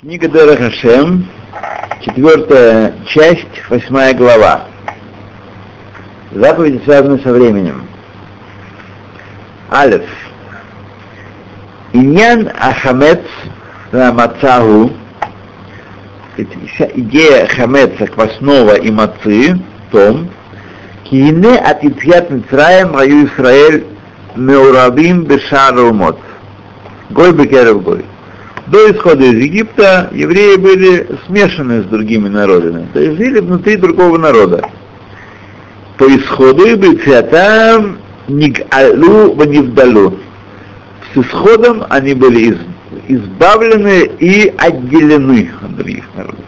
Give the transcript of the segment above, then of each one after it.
Книга Дера четвертая часть, восьмая глава. Заповеди связаны со временем. Алиф. Иньян Ахамец Мацагу, идея Хамеца, квасного и мацы, том, Киине от Итхиат Мицраем Раю Исраэль Меурабим Бешар Умот. Гой Бекерев Гой. До исхода из Египта евреи были смешаны с другими народами, то есть жили внутри другого народа. По исходу и там Нигалу Ванивдалу. С исходом они были из, избавлены и отделены от других народов.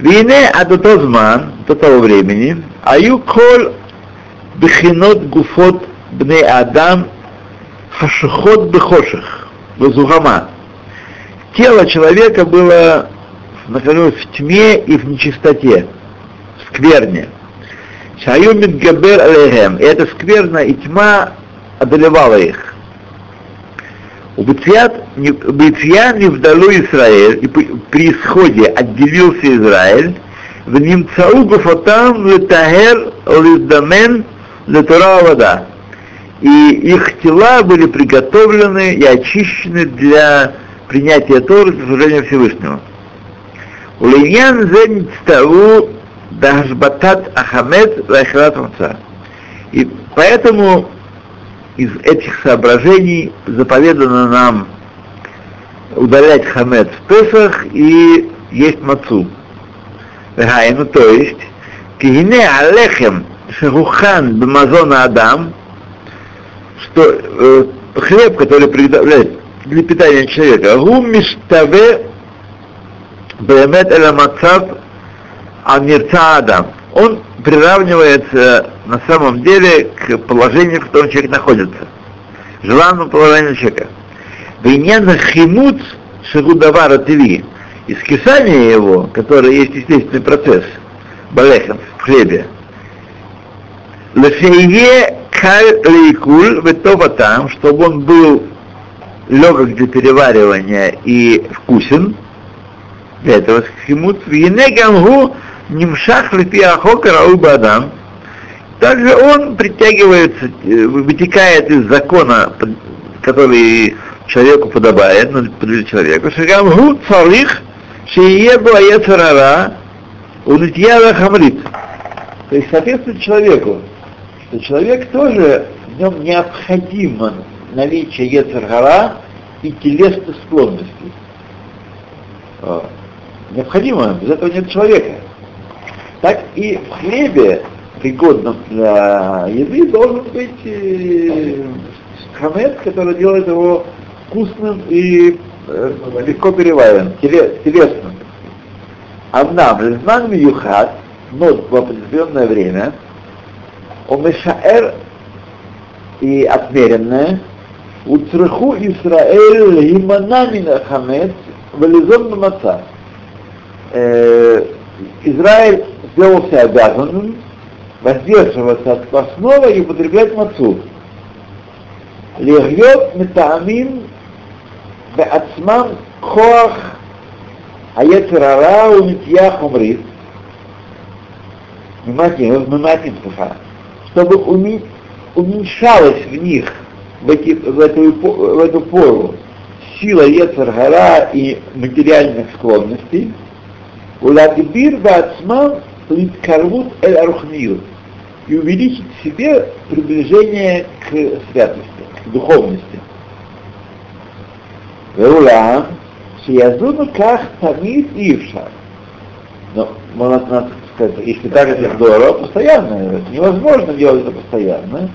Вине Адатозман, до того времени, Аю Кол Бехинот Гуфот Бне Адам Хашихот Бехоших, Вазугама тело человека было находилось в тьме и в нечистоте, в скверне. Шаю Мидгабер Алейхем. И эта скверна и тьма одолевала их. У Битьян не вдалу Израиль, и при исходе отделился Израиль, в Нимцау Гуфотам Летагер Лиздамен Летура вода. И их тела были приготовлены и очищены для принятия Торы с служением Всевышнему. Улиньян зен ставу дашбатат ахамет лайхрат И поэтому из этих соображений заповедано нам удалять хамет в Песах и есть мацу. Ну, то есть, кигине алехем шехухан бмазона адам, что э, хлеб, который приготовляет для питания человека. Гум миштаве бемет эламацав амирца адам. Он приравнивается на самом деле к положению, в котором человек находится. Желанному положению человека. Виньян химут шагудавара тиви. Искисание его, которое есть естественный процесс, балехем, в хлебе, лефее каль лейкуль ветоватам, чтобы он был легок для переваривания и вкусен, для этого химут, гамгу нимшах лепи ахока бадам, также он притягивается, э, вытекает из закона, который человеку подобает, ну, для человека. Шагамгу царих шиебу аяцарара улитьява хамрит. То есть соответствует человеку, что человек тоже в нем необходимо наличие Ецергара и телесных склонностей. А, необходимо, без этого нет человека. Так и в хлебе, пригодном для еды, должен быть э, хамет, который делает его вкусным и э, легко перевариваем, телесным. Амнам, лезнан юхат, но в определенное время, омешаэр и отмеренное, Уцраху Исраэль Гиманамина Хамец Вализон Маца. Э, Израиль сделался обязанным воздерживаться от квасного и употреблять мацу. Легьет метамим беацмам коах аяцерара умитья хумрит. Внимательно, внимательно, чтобы уменьшалось в них в, эти, в, эту, в эту пору сила Ецаргара и материальных склонностей, Уладибир Бацман Литкарвут Эль Арухмир и увеличить в себе приближение к святости, к духовности. Верула, Шиязуну Ках Тамид Ивша. Но, можно сказать, если так это здорово, постоянно, невозможно делать это постоянно,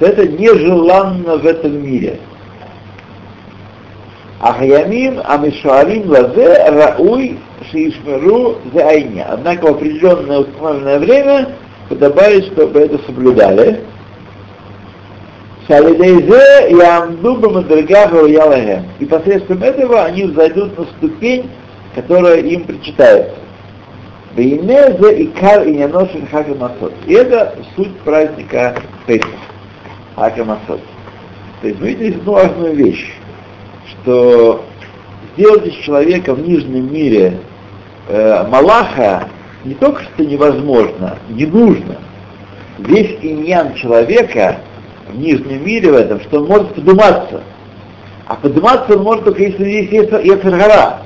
это нежеланно в этом мире. Ахаямим Амишуалим Лазе Рауй Шишмеру за Айня. Однако в определенное установленное время подобает, чтобы это соблюдали. Шалидейзе Ямду Бамадрагаху Ялахем. И посредством этого они зайдут на ступень, которая им причитается. Вейне за икар и няношин хака масот. И это суть праздника Песах, хака масот. То есть, видите, одну важную вещь, что сделать из человека в нижнем мире э, Малаха не только что невозможно, не нужно. Весь иньян человека в нижнем мире в этом, что он может подниматься. А подниматься он может только если есть Ецергара.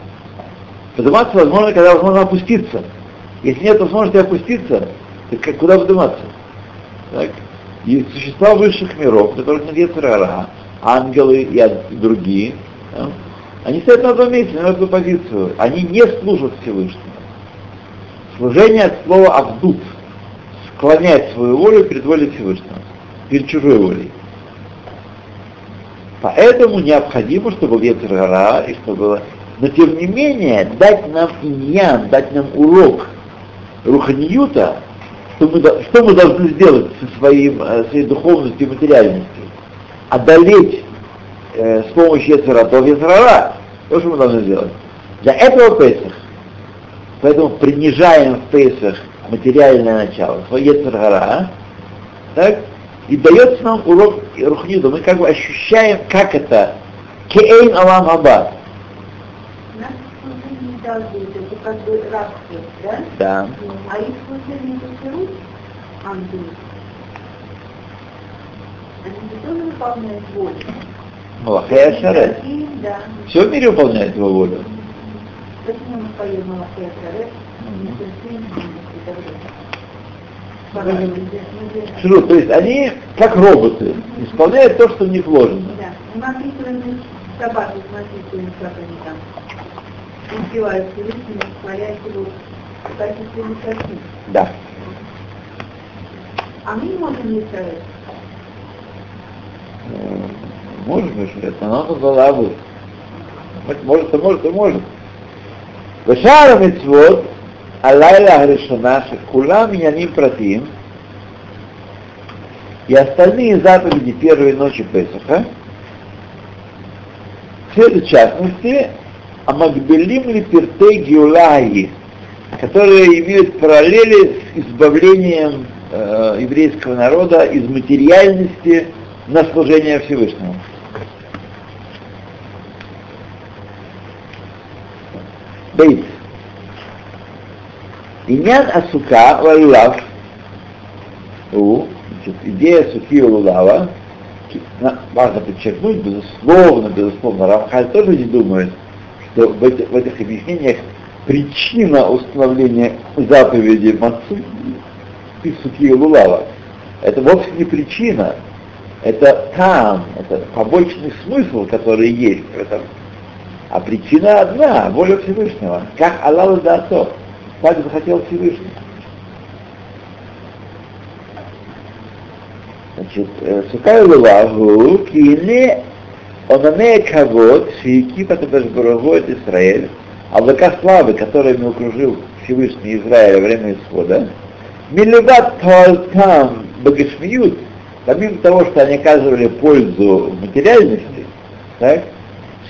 Подниматься возможно, когда возможно опуститься. Если нет возможности опуститься, то как, куда подниматься? Так? И существа высших миров, которых нет Ецергара, ангелы и другие, да? они стоят на одном месте, на одну позицию. Они не служат Всевышнему. Служение от слова «авдут» — склонять свою волю перед волей Всевышнего, перед чужой волей. Поэтому необходимо, чтобы Ецергара, и чтобы. Но тем не менее, дать нам иньян, дать нам урок Руханиюта, что мы, что мы должны сделать со своим, э, своей духовностью и материальностью? Одолеть э, с помощью Ецератов Ецерара. То, что мы должны сделать. Для этого Песах. Поэтому принижаем в Песах материальное начало, свое Ецергара, так, и дается нам урок Рухнида. Мы как бы ощущаем, как это Кейн Алам Абад. Как бы рабство, да? Да. А их служение это Перут, ангелы, они тоже выполняют волю. Малахая Шарет. Да. Все в мире выполняет его волю. Почему мы поем Малахая Шарет? Шру, то есть они как роботы, исполняют то, что в них вложено. Да. Мы описываем собаки, смотрите, как они там успевают Всевышнего, творят его в качестве высоты. Да. А мы не можем не сказать. Может, может, но надо голову. Может, а может, а может. ושאר המצוות, הלילה הראשונה שכולם עניינים פרטיים, и остальные заповеди первой ночи Песаха, все в частности, Амагбелим ли Пиртей Геулаи, которые имеют параллели с избавлением э, еврейского народа из материальности на служение Всевышнему. Бейт. Иньян Асука Валулав у значит, идея Суки Лулава, важно подчеркнуть, безусловно, безусловно, Рамхаль тоже не думает, что в, этих, в этих объяснениях причина установления заповеди Мацу и Суки Лулава. Это вовсе не причина, это там, это побочный смысл, который есть в этом. А причина одна, воля Всевышнего. Как Аллах Дато, так захотел Всевышний. Значит, Сукай Лулаву, Кине, Онане Кавод, Шейки Патабашбурагу от Израиль, облака славы, которыми окружил Всевышний Израиль во время исхода, Милеват Туалтам Багашмиют, помимо того, что они оказывали пользу материальности, так,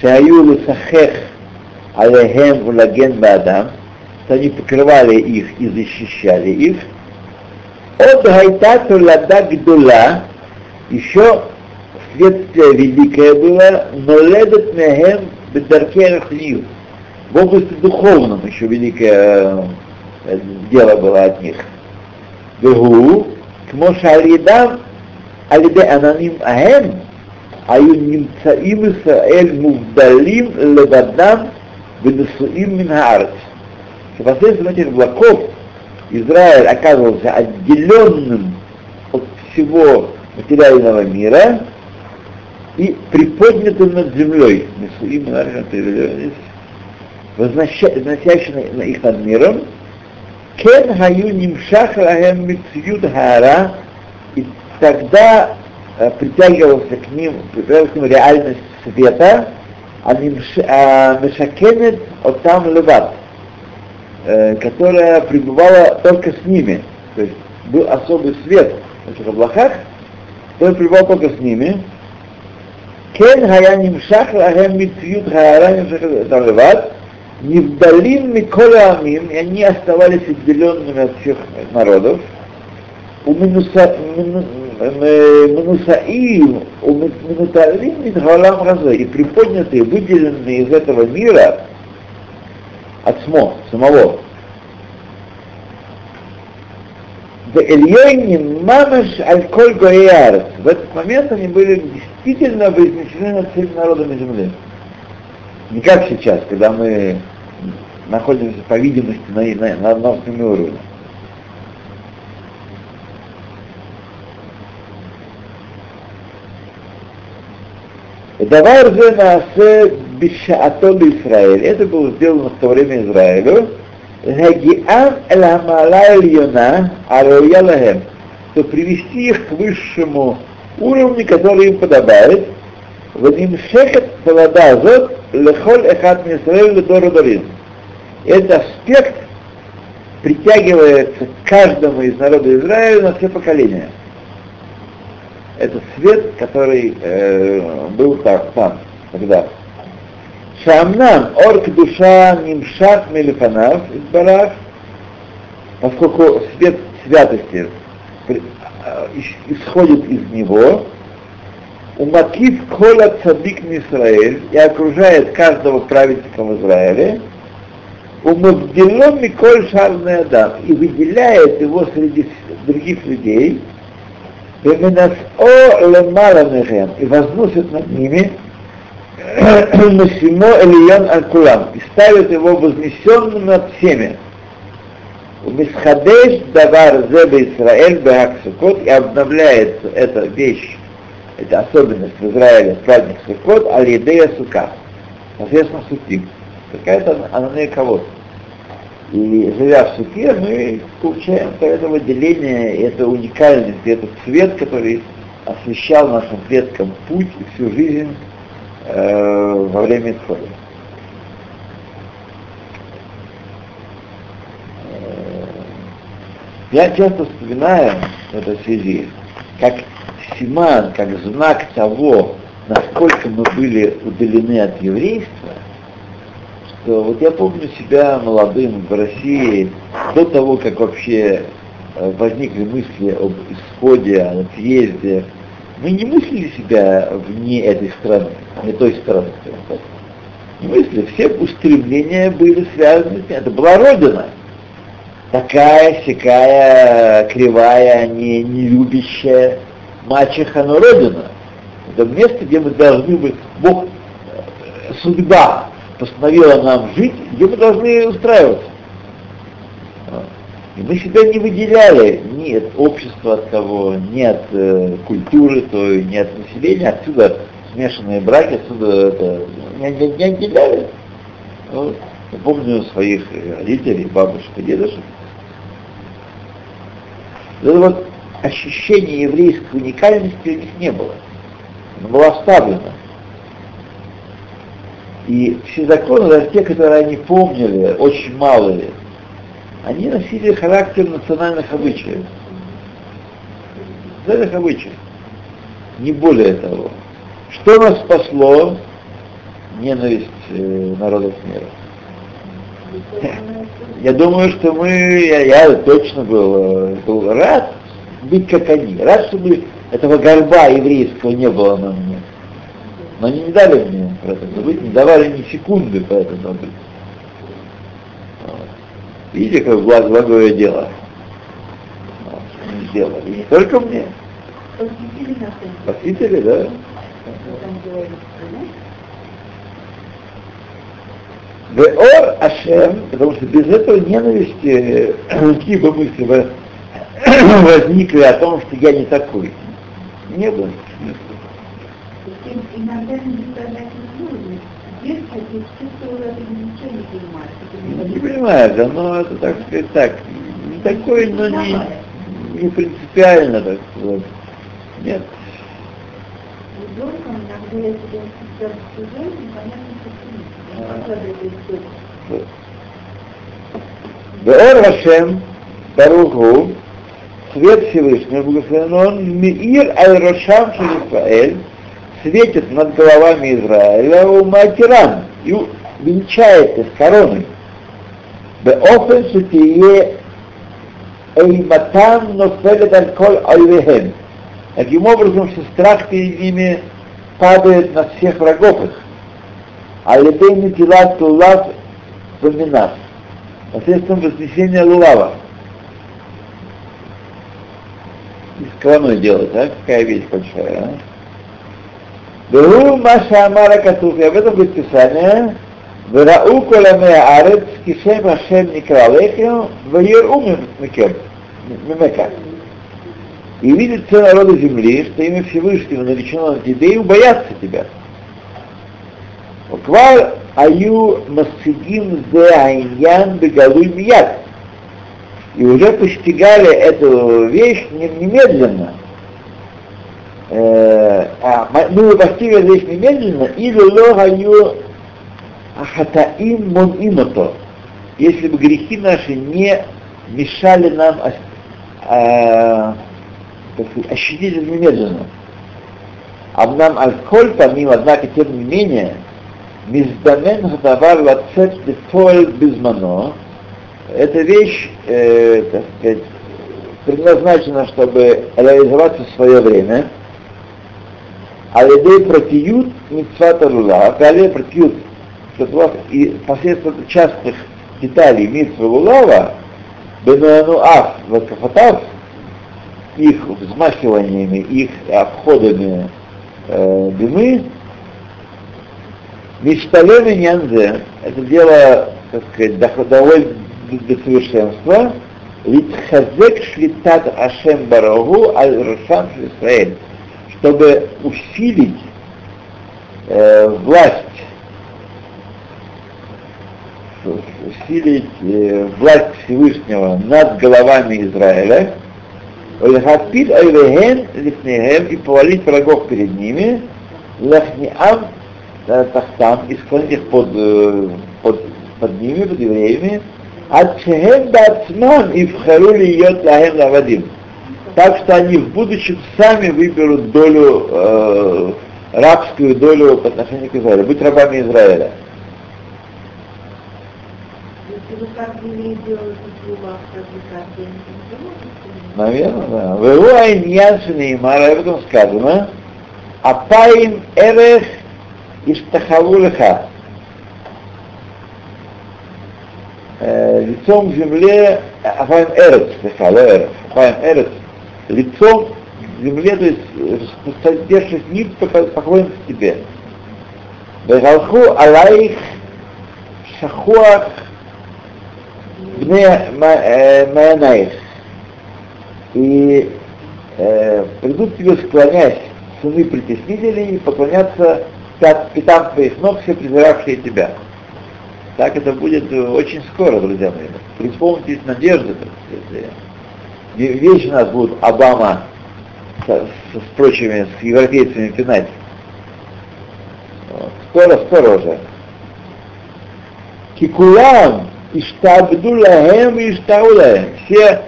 Шаю Лисахех Алехем Улаген Бадам, что они покрывали их и защищали их, от Гайта Тулада Гдула, еще следствие великое было, но ледет мехем бедарке рахнию. В области духовном еще великое э, дело было от них. Бегу, к Мошалидам על ידי עננים ההם היו נמצאים ישראל מובדלים לבדם ונשואים מן הארץ. Посредством этих облаков Израиль оказывался отделенным от всего материального мира и приподнятым над землей, возносящим их над миром, кен хаю нимшах лахем митцвют хара, и тогда э, притягивался к ним, притягивалась к ним реальность света, а мешакенет от там леват, э, которая пребывала только с ними. То есть был особый свет в этих облаках, который пребывал только с ними. Кен хая нимшах лахем митцвют хаара нимшах там леват, невдалим микола амим, и они оставались отделенными от всех народов, у минуса, Минусаим, Минуталим, Митхалам Разе, и приподнятые, выделенные из этого мира, от СМО, самого, в Мамаш Аль-Коль Гоярц. В этот момент они были действительно вознесены над всеми народами земли. Не как сейчас, когда мы находимся, по видимости, на, на, на одном уровне. Давар же наасе бишаато Израиль. Это было сделано в то время Израилю. Гагиан эламала ильона ароя лахем. То привести их к высшему уровню, который им подобает. Ванимшехет вода зот лехоль эхат мисраэль ледору дорин. Этот аспект притягивается к каждому из народа Израиля на все поколения это свет, который э, был там, там тогда. Шамнам орк душа нимшат мелифанав избарах, поскольку свет святости исходит из него, умакив кола цадик Израиль и окружает каждого праведника в Израиле, умавдилом Миколь Шарный Адам и выделяет его среди других людей, и возносит над ними Насимо Элиян Аль-Кулам, и ставит его вознесенным над всеми. Мисхадеш Давар Зебе Исраэль Бехаксукот, и обновляется эта вещь, эта особенность в Израиле, праздник Сукот, Аль-Едея Сука, соответственно, Суким. Какая-то анания кого-то. И живя в суке, мы получаем это выделение, это уникальность, этот свет, который освещал нашим предкам путь и всю жизнь э, во время исхода. Э, я часто вспоминаю в этой связи, как Симан, как знак того, насколько мы были удалены от еврейства, что вот я помню себя молодым в России до того, как вообще э, возникли мысли об исходе, о отъезде. Мы не мыслили себя вне этой страны, не той страны. Не мыслили, все устремления были связаны с тем. Это была Родина. Такая, всякая, кривая, не, не любящая мачеха, но Родина. Это место, где мы должны быть, Бог, э, судьба постановила нам жить, где мы должны устраиваться. И мы себя не выделяли ни от общества от кого, ни от э, культуры той, ни от населения, отсюда смешанные браки, отсюда это, не, не, не отделяли. Вот. Я помню своих родителей, бабушек и дедушек. Это вот ощущение еврейской уникальности у них не было. Оно было оставлено. И все законы, даже те, которые они помнили, очень малые, они носили характер национальных обычаев. Национальных обычаев. Не более того. Что нас спасло? Ненависть э, народов мира. Я думаю, что мы, я, я точно был, э, был рад быть как они, рад, чтобы этого горба еврейского не было на мне. Но они не дали мне про это забыть, не давали ни секунды про это забыть. Видите, как благ, благое дело. Сделали. Не только мне. Спасители, да. Веор Ашем, потому что без этого ненависти какие бы мысли возникли о том, что я не такой. Не было иногда чувствовало это ничего не понимает. Не понимает, оно это, так сказать, так, не такое, но не, не принципиально, так сказать. Нет. Ребенком иногда я себя чужой, непонятно почему. Беор Вашем, Баруху, свет Всевышнего, благословен он, Миир Аль-Рошам Шалифаэль, светит над головами Израиля у Матиран и венчает их короной. באופן שתהיה אימתם נופלת על כל אויביהם, Таким образом, что страх перед ними падает на всех врагов их. А летей метилат лулав поминав. Посредством вознесения лулава. Из кованой делать, а? Какая вещь большая, а? Беру Маша Амара Катуф, об этом будет Писание, Верау коламе арец, кишем Ашем Никралехем, Ваер умем Мекем, Мемека. И видят все народы земли, что имя Всевышнего наречено на тебе и боятся тебя. Квар аю масцигим зе айньян бегалуй мияд. И уже постигали эту вещь немедленно. А, мы постигли эту вещь немедленно, или ло аю ахатаим мон имото. Если бы грехи наши не мешали нам а, сказать, ощутить это немедленно. Амнам аль-коль помимо, однако, тем не менее, миздамен хадавар лацет лифоэль безмано, эта вещь, э, так сказать, предназначена, чтобы реализоваться в свое время, а людей протиют митцвата рула, далее протиют, и посредством частных деталей митцва лулава, бенуану аф, вакафатав, их взмахиваниями, их обходами э, дымы, Мишталем Нянзе, это дело, так сказать, доходовой до совершенства, ведь хазек шлитат Ашем Барагу аль Рашам Израиль, чтобы усилить э, власть, усилить э, власть Всевышнего над головами Израиля, Лехатпит Айвехен Лифнехем и повалить врагов перед ними, Лахниам Тахтам и склонить их под, под, под ними, под евреями, от Шехем Бацман и вхару льет лахем лавадим. Так что они в будущем сами выберут долю, э, рабскую долю по отношению к Израилю, быть рабами Израиля. Если вы как слова, как вы как Наверное, да. Вегу айньян шенеймар, об этом сказано, апаим эрех иштахаву леха. Лицом к земле, апаим эрец, леха, эрец, апаим эрец, лицом к земле, то есть содержишь мир, поклонится тебе. Вегалху алаих шахуах бне маэнаих и э, придут тебе склонять сыны притеснителей и поклоняться пятам твоих ног, все презиравшие тебя. Так это будет очень скоро, друзья мои. Преисполнитесь надежды. Вечно нас будут Обама с, с, прочими, с европейцами пинать. Скоро, скоро уже. Кикулам, Иштабду лахем и Все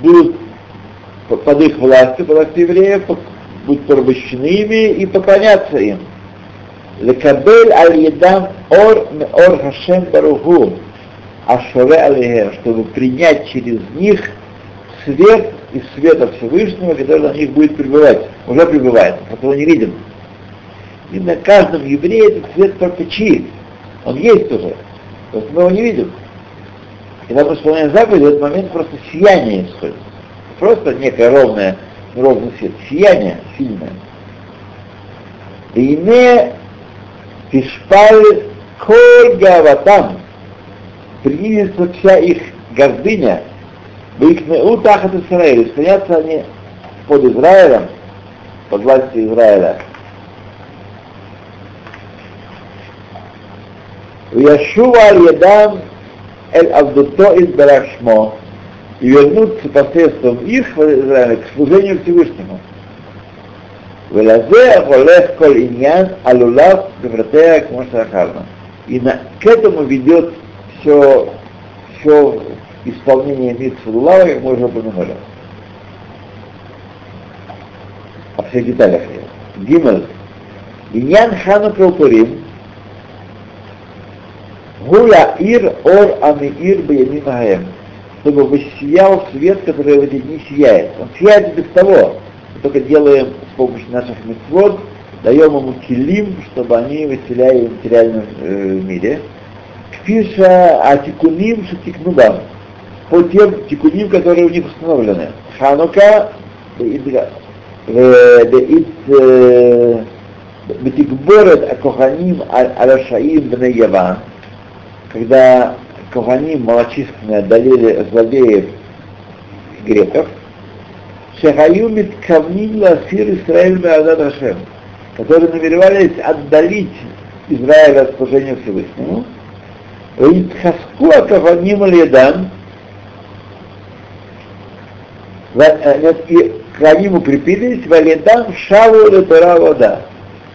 будут под их властью, властью евреев, будут порабощены ими и поклоняться им. Лекабель аль-едам ор ор хашем баруху, ашоре алихем, чтобы принять через них свет из света Всевышнего, который на них будет пребывать, уже пребывает, которого не видим. И на каждом еврее этот свет чист. Он есть уже. Просто мы его не видим. Когда мы исполняем заповедь, в этот момент просто сияние исходит. Просто некое ровное, ровный свет. Сияние сильное. И не Тишпаль Койгаватам примется вся их гордыня, в их не утахат Израиль, стоятся они под Израилем, под властью Израиля. Яшува Редам эль авдуто из барашмо, и вернуться посредством их в Израиль к служению Всевышнему. Велазе Ахолех Коль Иньян Алулав Гавратея Кмашахарна. И на, к этому ведет все, все исполнение Митсулава, как мы уже упомянули. О всех деталях. Гиммель. Иньян Хану Калтурим, Гуля ир ор амиир баямим хаем чтобы воссиял свет, который в эти дни сияет. Он сияет без того. мы только делаем с помощью наших мецвод, даем ему килим, чтобы они выселяли в материальном э, мире. Кфиша атикуним шатикнудам. По тем тикуним, которые у них установлены. Ханука, Бетикборет Акоханим Алашаим Бне Яван, когда Коханим малочисленные одолели злодеев греков, Шахаю Миткавним Ласир Исраиль Беадад Хашем, которые намеревались отдалить Израиль от служения Всевышнему, Витхаску Акоханим Аль-Ядан, и к ним укрепились, Валидан Шаву Летора Вода.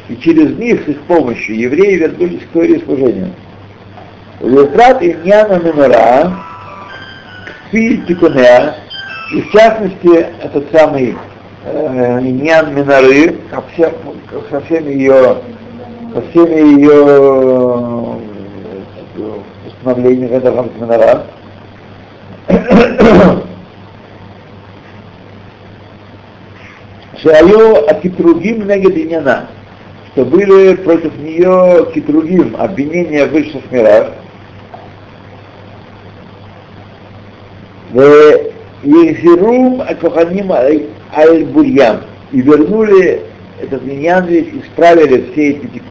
И через них, с их помощью, евреи вернулись к Торе служению. Ефрат Иньяна Минора, Кфи Тикунеа, и в частности, этот самый э, Иньян Миноры, со всеми ее, со всеми ее установлениями, когда там Минора, Шаю Акитругим негед что были против нее Китругим, обвинения в высших мирах, Ехирум Акоханим Аль-Бурьям. И вернули этот миньян весь, исправили все эти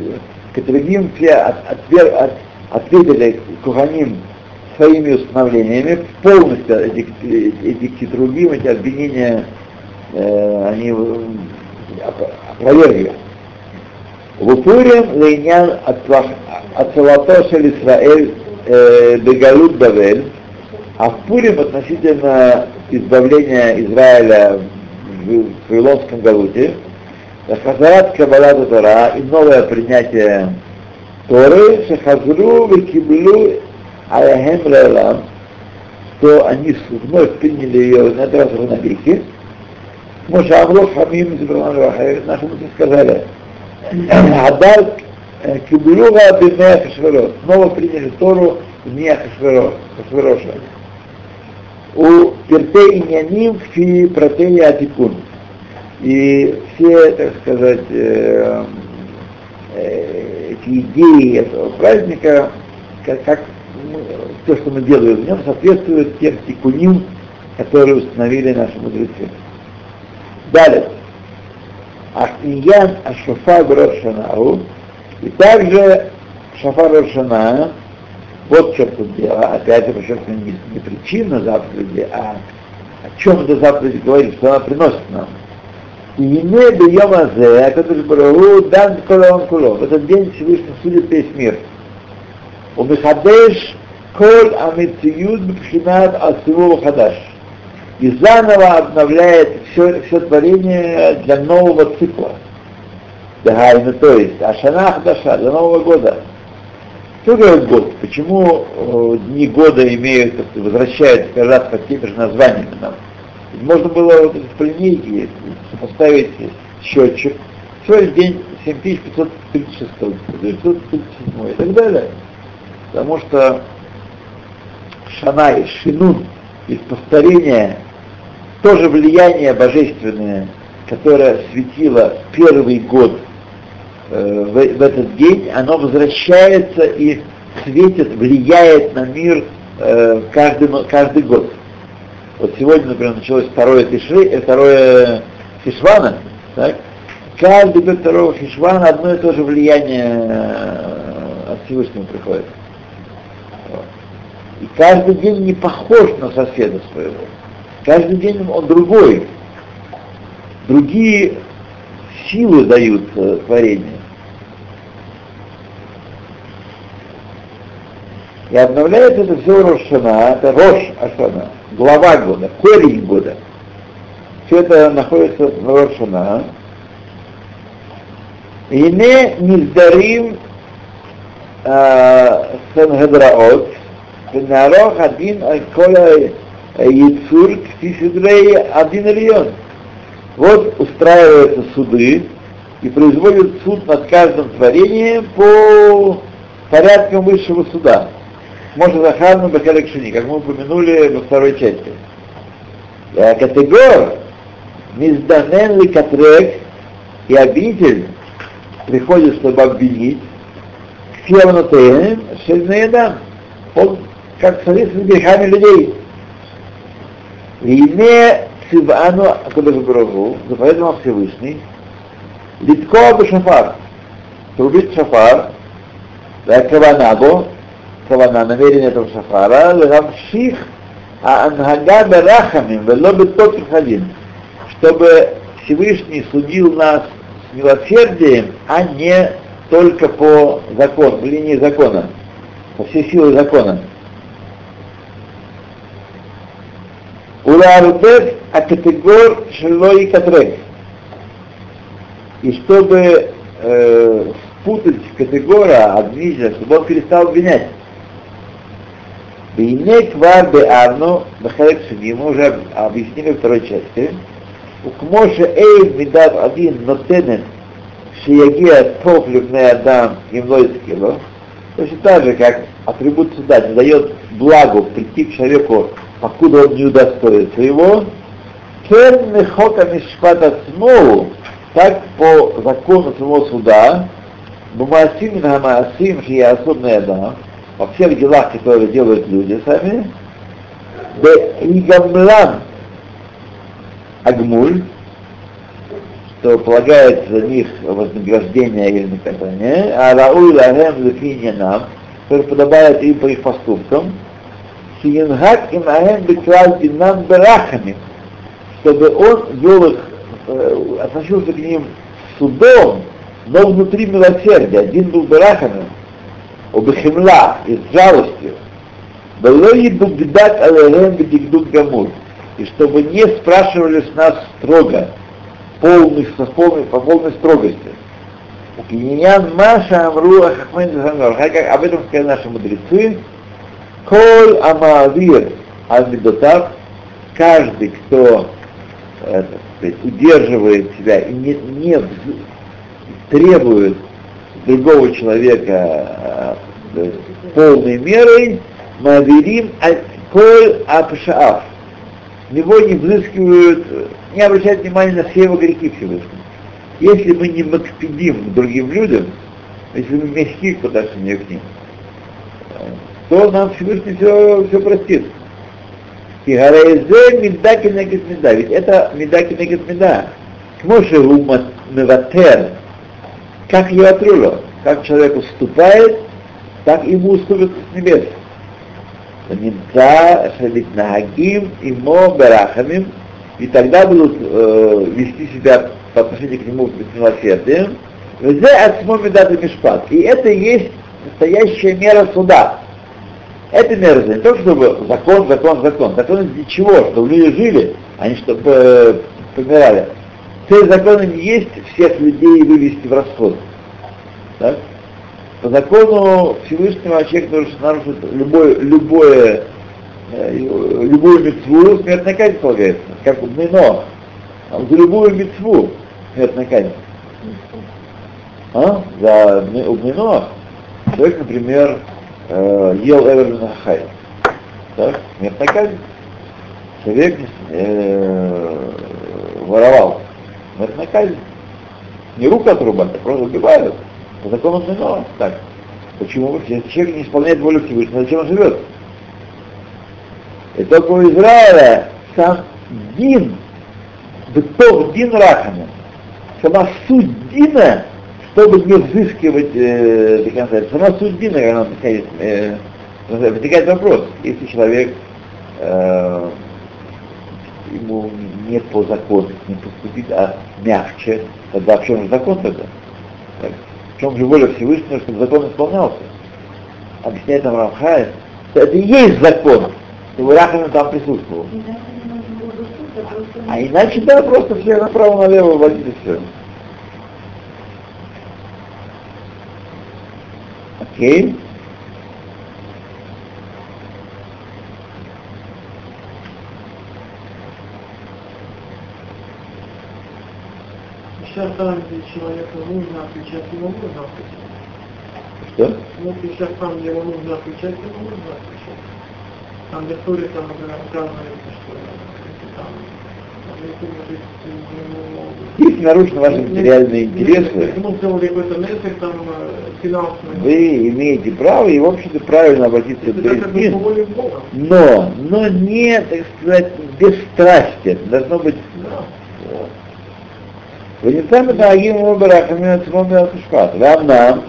Катругим, все от, от, от, ответили Коханим своими установлениями, полностью эти, эти Китругим, эти обвинения, э, они опровергли. Вупурим лейнян от Салатоша Исраэль Бегалут Бавель, а в Пурим относительно избавления Израиля в Вавилонском Галуте, Хазарат Кабалата Тора и новое принятие Торы, Шахазру Викиблю Аяхем Лейлам, что они вновь приняли ее на этот раз навеки. Моше Амров Хамим наши мудрецы сказали, Адар Киблюга Бимея Хашверот, снова приняли Тору в дни Хашвероша у Пертей Няним фи протеи Атикун. И все, так сказать, э, э, эти идеи этого праздника, как, как мы, то, что мы делаем в нем, соответствует тем тикуним, которые установили наши мудрецы. Далее. Ахниян Ашофа Рошанау, и также Шафар Рошана, вот в чем тут дело. Опять же, не, не причина заповеди, а о чем эта заповедь говорит, что она приносит нам. И не бьем азе, который Барагу дан колон куло. В этот день Всевышний судит весь мир. У Михадеш кол амициют бхинат асиву хадаш. И заново обновляет все, все творение для нового цикла. Да, то есть, Ашана Хадаша, для Нового года. Что говорит год? Почему э, дни года имеют, возвращаются каждый раз под теми же названиями нам? Ведь можно было вот по линейке поставить счетчик. Сегодня день 7536, 937 и так далее. Потому что шана и шинун, из повторения, тоже влияние божественное, которое светило первый год в, в этот день, оно возвращается и светит, влияет на мир э, каждый, каждый год. Вот сегодня, например, началось второе Тишри, э, второе Хишвана, так? Каждый год второго Хишвана одно и то же влияние э, от Всевышнего приходит. И каждый день не похож на соседа своего. Каждый день он другой. Другие силы дают э, творению. И обновляется это все Рошана, это Рош Ашана, глава года, корень года. Все это находится в Рошана. И не низдарим э, Сангедраот, Нарох один Коля Яцур э, Ктисидрей один Ильон. Вот устраиваются суды и производят суд над каждым творением по порядкам высшего суда. Может Захарну Бахалек Шини, как мы упомянули во второй части. Категор Мизданен ли катрек, и обитель приходит, чтобы обвинить, Фиавнатеем, Шельнаедам. Он как соответствует с грехами людей. Ине Цивану Акадашбрагу, заповедовал Всевышний, Литко Бешафар, трубить шафар, да, Кавана, намерение этого шафара, Ламших Анхага Берахамим, Вело Беток Хадин, чтобы Всевышний судил нас с милосердием, а не только по закону, по линии закона, по всей силе закона. Уларбет акатегор шелой катрек. И чтобы э, спутать категора обвинителя, чтобы он перестал обвинять. Вейне квар бе арну, бахалек шаги, мы уже объяснили второй части. У кмоша эйв мидав один нотенен шиягия тов любне адам гимлойскило, точно так же, как атрибут суда не дает благу прийти к человеку, покуда он не удостоится его, кен мехока мишпата смоу, так по закону самого суда, Бумасим на Маасим, что я особенный Адам, во всех делах, которые делают люди сами, гамлам агмуль, что полагается за них вознаграждение или наказание, а рауй лагем нам, который подобает им по их поступкам, сиенгак им агем беклал динам берахами, чтобы он вел их, э, относился к ним судом, но внутри милосердия. Один был берахами, обехемла и с жалостью, было и дугдат алехем бедигдук гамур, и чтобы не спрашивали с нас строго, полный, со полной, по полной строгости. Киньян Маша Амру Ахахмен как об этом сказали наши мудрецы, Коль Амаавир Амидотав, каждый, кто это, удерживает себя и не, не требует другого человека э, полной мерой, Маверим Коль Апшаав. Него не взыскивают, не обращают внимания на все его грехи Всевышнего. Если мы не макпедим к другим людям, если мы мягки по отношению к ним, то нам Всевышний все, все простит. И гарайзе меда кенегет меда. Ведь это меда кенегет меда. Кмоше меватер. Как его отруло. Как человек уступает, так ему уступят с небес. Нимца шалит нагим имо берахамим. И тогда будут э, вести себя по отношению к нему с милосердием. Везе отсмо медата мишпат. И это и есть настоящая мера суда. Это мера не то, чтобы закон, закон, закон. Закон для чего? Чтобы люди жили, а не чтобы э, помирали. Цель закона не есть всех людей вывести в расход. Так? По закону Всевышнего человек нарушит, нарушит любое, любое, э, любую мецву, смертная казнь полагается, как у Мино. А за любую мецву смертная казнь. А? За Убнино человек, например, э, ел Эверлин Хай. Так? Смертная казнь. Человек э, воровал. Смертная казнь. Не руку отрубать, а просто убивают. По закону Мино. Так. Почему? Если человек не исполняет волю Всевышнего, зачем он живет? И только у Израиля сам Дин, Бытов Дин Рахами, сама суть Дина, чтобы не взыскивать э, до конца, сама суть Дина, когда он э, возникает вопрос, если человек э, ему не по закону не поступить, а мягче, тогда в чем же закон тогда? Так, в чем же воля Всевышнего, чтобы закон исполнялся? Объясняет нам Рамхай, что это и есть закон, чтобы Рахамин там присутствовал. А иначе, да, просто все направо-налево водили все. Окей? чертам человека нужно отличать, его нужно отличать. Что? Ну, ты сейчас там, где его нужно отличать, его нужно отличать. Там, где Торе, там, например, оказывается, что если там, если, может, ему... Если нарушены ваши материальные интересы, вы имеете право и, в общем-то, правильно обратиться к Брезгин, но, но не, так сказать, без страсти. Это должно быть... Да. מתנהגים עמו ברחמים עצמו מעל משפט. ואמנם,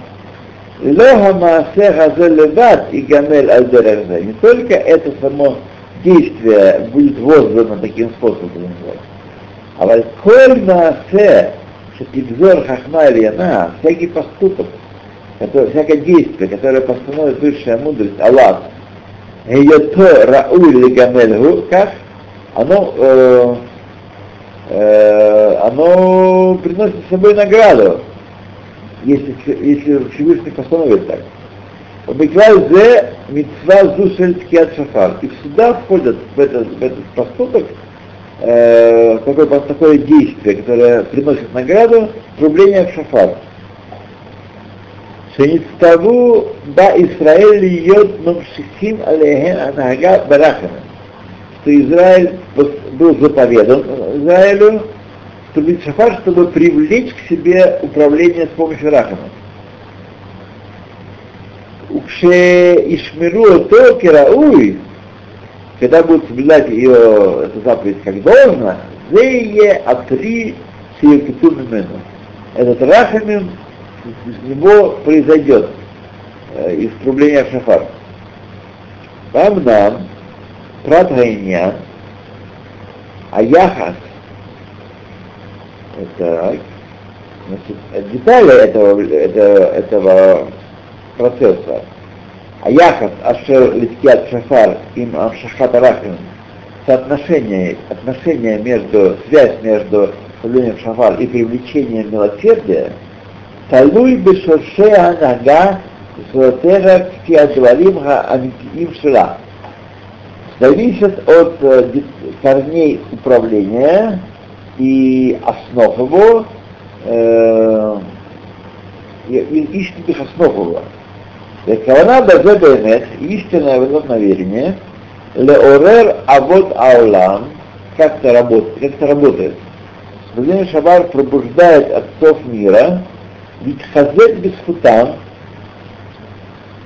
לא המעשה הזה לבד ייגמל על דרך זה. Не только это само действие будет воздано таким способом, как называется. אבל כל מעשה שתגזור חכמה עליונה, всякий поступок, который, всякое действие, которое постановит высшая мудрость, Аллах, היותו ראוי לגמלהו, כך, оно э, э, Э, оно приносит с собой награду, если, если Всевышний постановит так. Обыкновенно зе митцва зусельский от шафар. И сюда входят в этот, в этот поступок э, такое, такое действие, которое приносит награду, рубление в шафар. Шениставу ба Исраэль йод мамшихим алейхен анага барахана. Что Израиль был заповедан Израилю трубить шафар, чтобы привлечь к себе управление с помощью рахама. Укше то керауй, когда будут соблюдать ее эту заповедь как должно, зее атри сиекиту мимену. Этот рахамим из него произойдет э, из трубления шафар. Амнам, про а яхас, это значит, детали этого, этого, этого процесса, а яхас ашер литкиат шафар им амшахат арахим, соотношение, отношение между, связь между управлением шафар и привлечением милосердия, талуй бешерше анага зотера кфиадвалим ха амитиим шира зависит от э, корней управления и основ его, э, и, и истинных основ его. Кавана дазе бемет, истинное возобновение, леорер авод аулам, как это работает, как это работает. Владимир Шабар пробуждает отцов мира, ведь хазет бесфутан,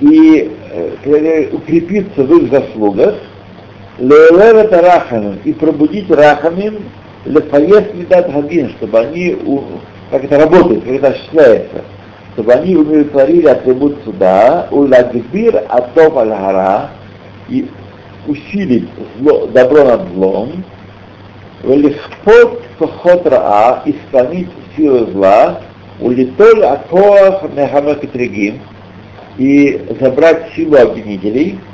и э, э укрепиться в их заслугах, Леолер это рахамим, и пробудить рахамим, лефаев видат хадин, чтобы они, как это работает, как это осуществляется, чтобы они удовлетворили атрибут суда, уладгбир атов аль-хара, и усилить зло, добро над злом, велихпот сухот раа, исконить силы зла, улитоль акоах мехамекатригим, и забрать силу обвинителей –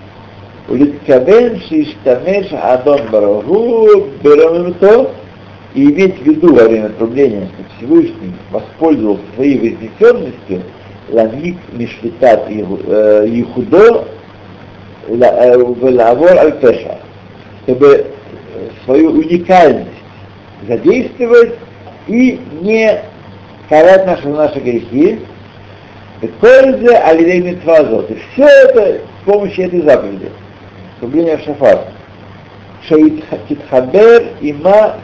улиткабен шиштамеш адон барагу берамимто, и иметь в виду во время трубления, что Всевышний воспользовался своей вознесенностью, ламик мишвитат Ехудо, Велавор Аль-Пеша, чтобы э, свою уникальность задействовать и не карать наши, наши грехи, Бекользе алидей митвазот. И все это с помощью этой заповеди. Трубление в шафар. Шаитхабер има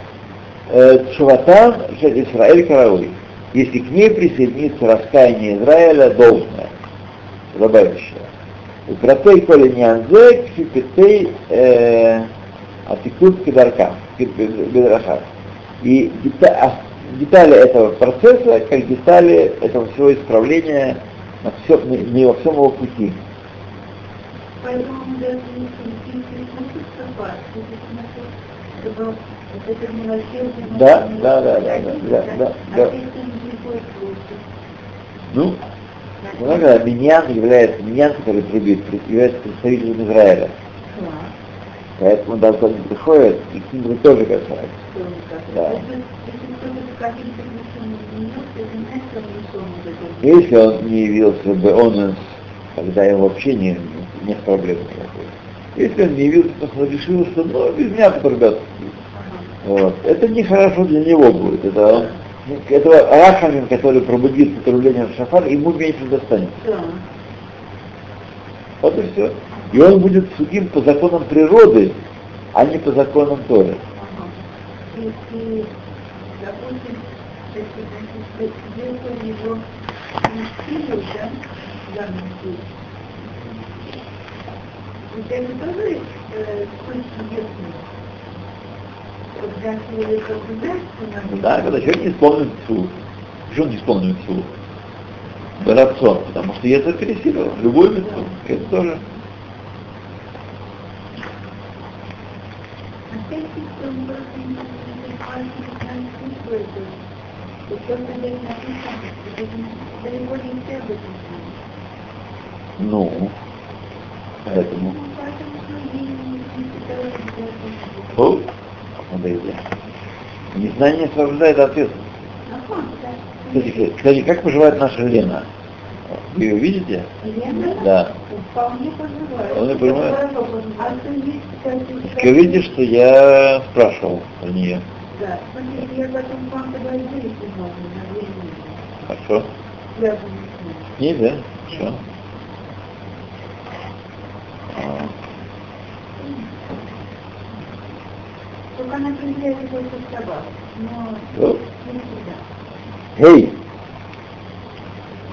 Чуватан Шет Исраэль Карауи. Если к ней присоединится раскаяние Израиля должное, добавящее. Укратей коли нянзе кфипетей атикут кедарка, бедраха. И а- детали этого процесса, как детали этого всего исправления на, все, не во всем его пути. Поэтому мы даже не пересмотрим состав, это милосердие... Да, да, да, да, да, да, да, А да. приходит? Ну, много Миньян является, Миньян, который трубит, является представителем Израиля. Да. Поэтому даже когда они приходят, и к ним тоже касается. Да. Если он не явился бы он, когда ему вообще не, нет проблем никакой. Если он не явился, то он решил, что ну, без меня потрубят. Вот. Это нехорошо для него будет. Это он, этого Рахамин, который пробудит потрубление в шафар, ему меньше достанется. Да. Вот и все. И он будет судим по законам природы, а не по законам Торы. Если, допустим, если, если у него не силу, да, в ведь это тоже э, суть чудесная. Когда человек обязательно... Да, когда человек не исполнил цу. Почему он не исполнил цу? Рацион, потому что Ецер пересилил любую мецу. Это тоже. Не это. Это не. Ну, поэтому. Не. О. Незнание не освобождает от ответственности. Ага, да. Кстати, кстати, как поживает наша Лена? Вы ее видите? Лена? Да. Вполне поживает. Вполне поживает. То есть, кстати, Скажите, что я спрашивал про нее. Да, я потом вам минуты. Хорошо. Я не. Не, да? Хорошо. А, Только она приезжает только с собак, но вот. не всегда. Эй!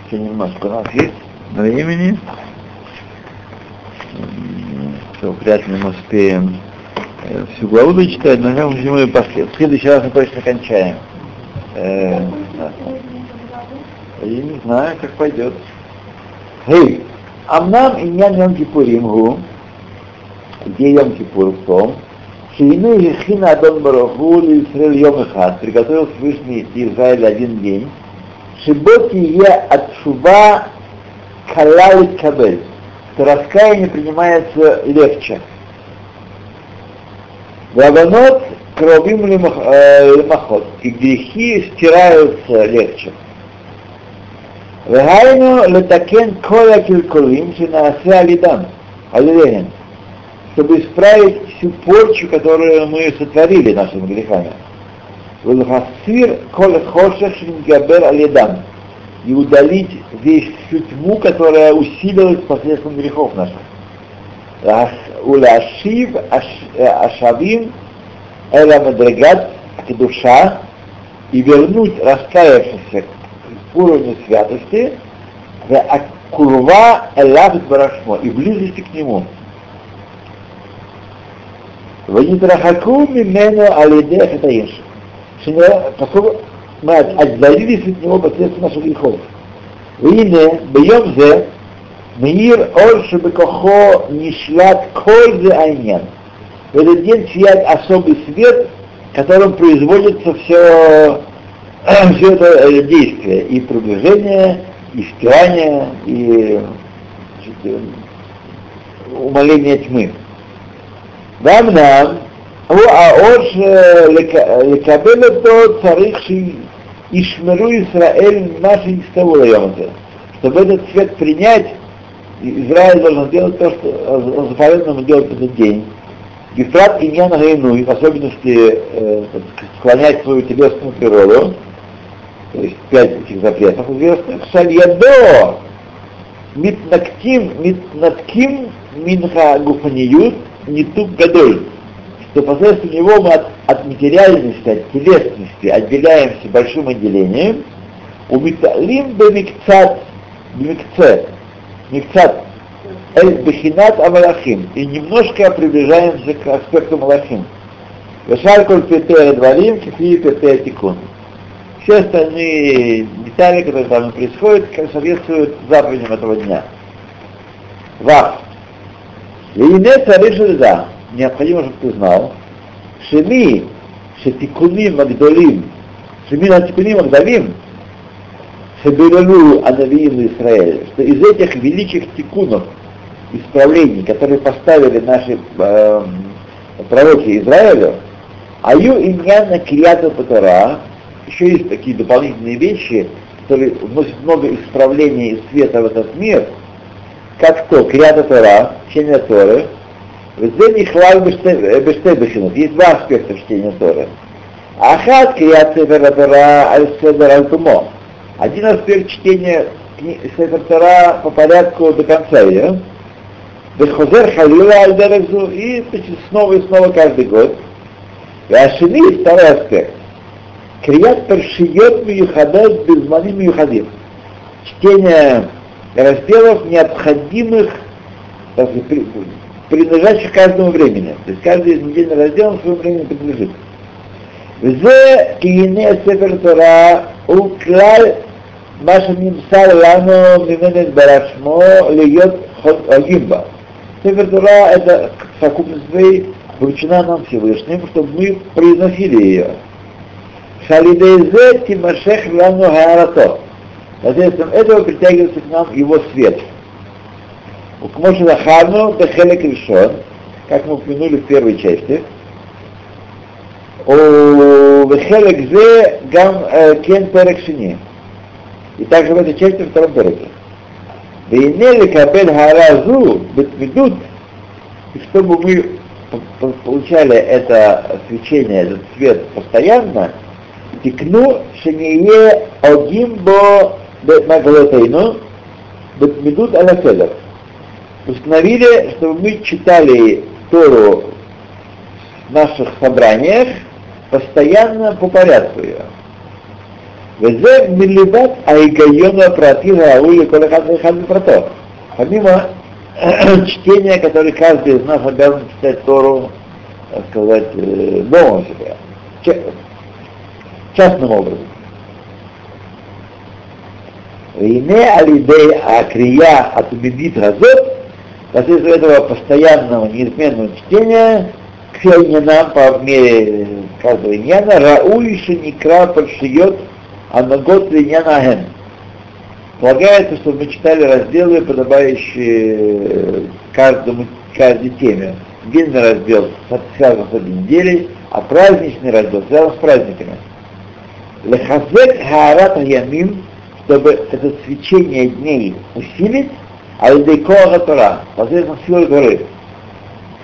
Еще немножко у нас есть времени. Все, вряд ли мы успеем э, всю главу дочитать, но я уже мы после. В следующий раз мы точно кончаем. Э, да. Я не знаю, как пойдет. Эй, Амнам и Нян Йом Кипурим где Йом Кипур в том, Шейны Ехина Адон Бараху Исраиль Йом Ихад, приготовил Всевышний Израиль один день, Шиботи Е Атшува Калал Кабель, То раскаяние принимается легче. Лаванот Кровим Лимахот, и грехи стираются легче. Вегайну летакен коля килкулим, шинаасе алидан, алилеген чтобы исправить всю порчу, которую мы сотворили нашими грехами. Велхасир коль хошешин габер алидан. И удалить весь всю тьму, которая усилилась посредством грехов наших. Уляшив э, ашавим эламадрегат душа и вернуть раскаявшихся к уровню святости, курва элабит барашмо и близости к нему. Ванитрахаку мимену алидех это инш. Поскольку мы отдалились от него посредством наших грехов. Вине, бьем зе, мир ор шебекохо нишлят коль зе айнян. В этот день сияет особый свет, которым производится все все это э, действие, и приближение, и стирание, и значит, э, умоление тьмы. ואמנם הוא האור שלקבל אותו צריך שישמרו ישראל ממה שנצטוו ליום הזה. Чтобы этот свет принять, Израиль должен делать то, что заповедано ему делать в этот день. Гефрат Иньян Гайну, в особенности э, склонять свою телесную природу, то есть пять этих запретов известных, шальядо, митнактим, митнатким, минха гуфаниют, нитук гадоль, что посредством него мы от, от материальности, от телесности отделяемся большим отделением, у миталим бемикцат, бемикце, микцат, эль бехинат амалахим, и немножко приближаемся к аспекту малахим. Вешаль коль петея дворим, кифи петея тикун все остальные детали, которые там происходят, соответствуют заповедям этого дня. Вав. Лейне царишь да. Необходимо, чтобы ты знал, шеми, шетикуним магдолим, шеми на тикуним магдалим, шебиралу анавиим Израиль, что из этих великих тикунов, исправлений, которые поставили наши э, пророки Израилю, аю иньяна кирията патара, еще есть такие дополнительные вещи, которые вносят много исправлений и света в этот мир, как то Криата Тора, чтение Торы, Везде хлал бештебешинов. Есть два аспекта чтения Торы. Ахат Криат Сефер Тора Аль-Седер Аль-Тумо. Один аспект чтения Сефер Тора по порядку до конца ее. Бехозер Халила Аль-Дерезу и снова и снова каждый год. Ашини, второй аспект. Крият паршиот миюхадат безмани миюхадим. Чтение разделов необходимых, так сказать, при- принадлежащих каждому времени. То есть каждый недельный раздел своему времени принадлежит. וזה כי הנה ספר תורה הוא כלל מה שנמסר לנו ממנו יתברך שמו להיות חוגגים בה. Сефер Тора – это в совокупности своей вручена нам Всевышним, чтобы мы произносили ее. Шалидейзе Тимашех Лану Хаарато. Посредством этого притягивается к нам его свет. Укмоши Захарну Бехелек решен, как мы упомянули в первой части. Вехелек Зе Гам э, Кен Перек Шини. И также в этой части во втором переке. Вейне Кабель Харазу Бетмидут, и чтобы мы получали это свечение, этот свет постоянно, тикну шение огимбо бетмагалатейну бетмидут аляседер. Установили, чтобы мы читали Тору в наших собраниях постоянно по порядку ее. וזה מליבת ההיגיון הפרטי הראוי לכל אחד ואחד מפרטו. Помимо чтения, которое каждый из нас обязан читать Тору, так сказать, э, дома у себя, ча- частным образом. Вейне алидей акрия от убедит газот, После этого постоянного неизменного чтения, к нам по мере каждого иньяна, рау еще некра подшиет анагот линьяна ген. Полагается, что мы читали разделы, подобающие э, каждому, каждой теме. Длинный раздел связан с одной неделей, а праздничный раздел связан с праздниками. Лехазек хаарат ямин чтобы это свечение дней усилить, а идейко Тора, посредством силы горы.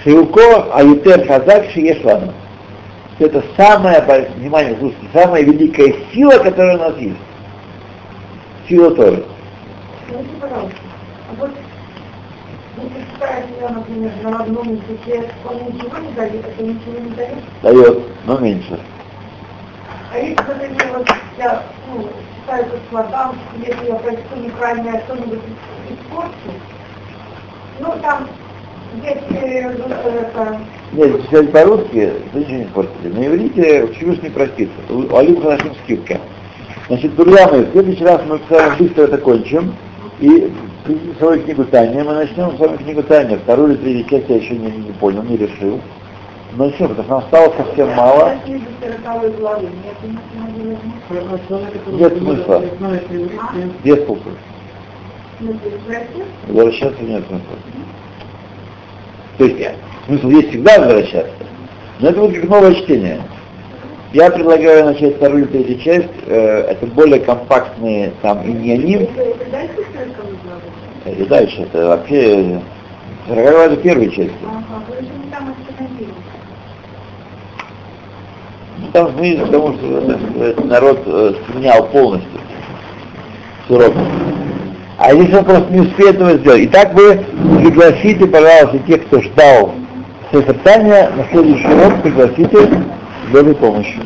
Шиуко аютер хазак шиешлану. Это самая, внимание, слушайте, самая великая сила, которая у нас есть. Сила Торы. Скажите, пожалуйста, а вот я, например, на одном языке, он ничего не дает, это ничего не дает? Дает, но меньше. А если, например, вот я ну, по складам, если я прочту неправильно, что-нибудь испорчу, ну там, если это, Нет, читать по-русски, ничего не портили. На иврите Всевышний простится. У Алим Ханашим скидка. Значит, друзья мои, в следующий раз мы с вами быстро это кончим. И свою книгу Таня. Мы начнем с вами книгу Таня. Вторую или третью часть я еще не, не понял, не решил. Но все, потому что нам стало совсем мало. я книгу 40 главы, нет, который Нет смысла. смысла. Возвращаться нет смысла. То есть э, смысл есть всегда возвращаться. Но это будет как новое чтение. Я предлагаю начать вторую или третью часть. Э, это более компактные там иньяним. Это это дальше 40 главы? И дальше это вообще 40 это первая часть. Там мы, потому что так сказать, народ э, снял полностью срок. А если он просто не успеет этого сделать. И так вы пригласите, пожалуйста, тех, кто ждал созерцания, на следующий урок пригласите для помощи.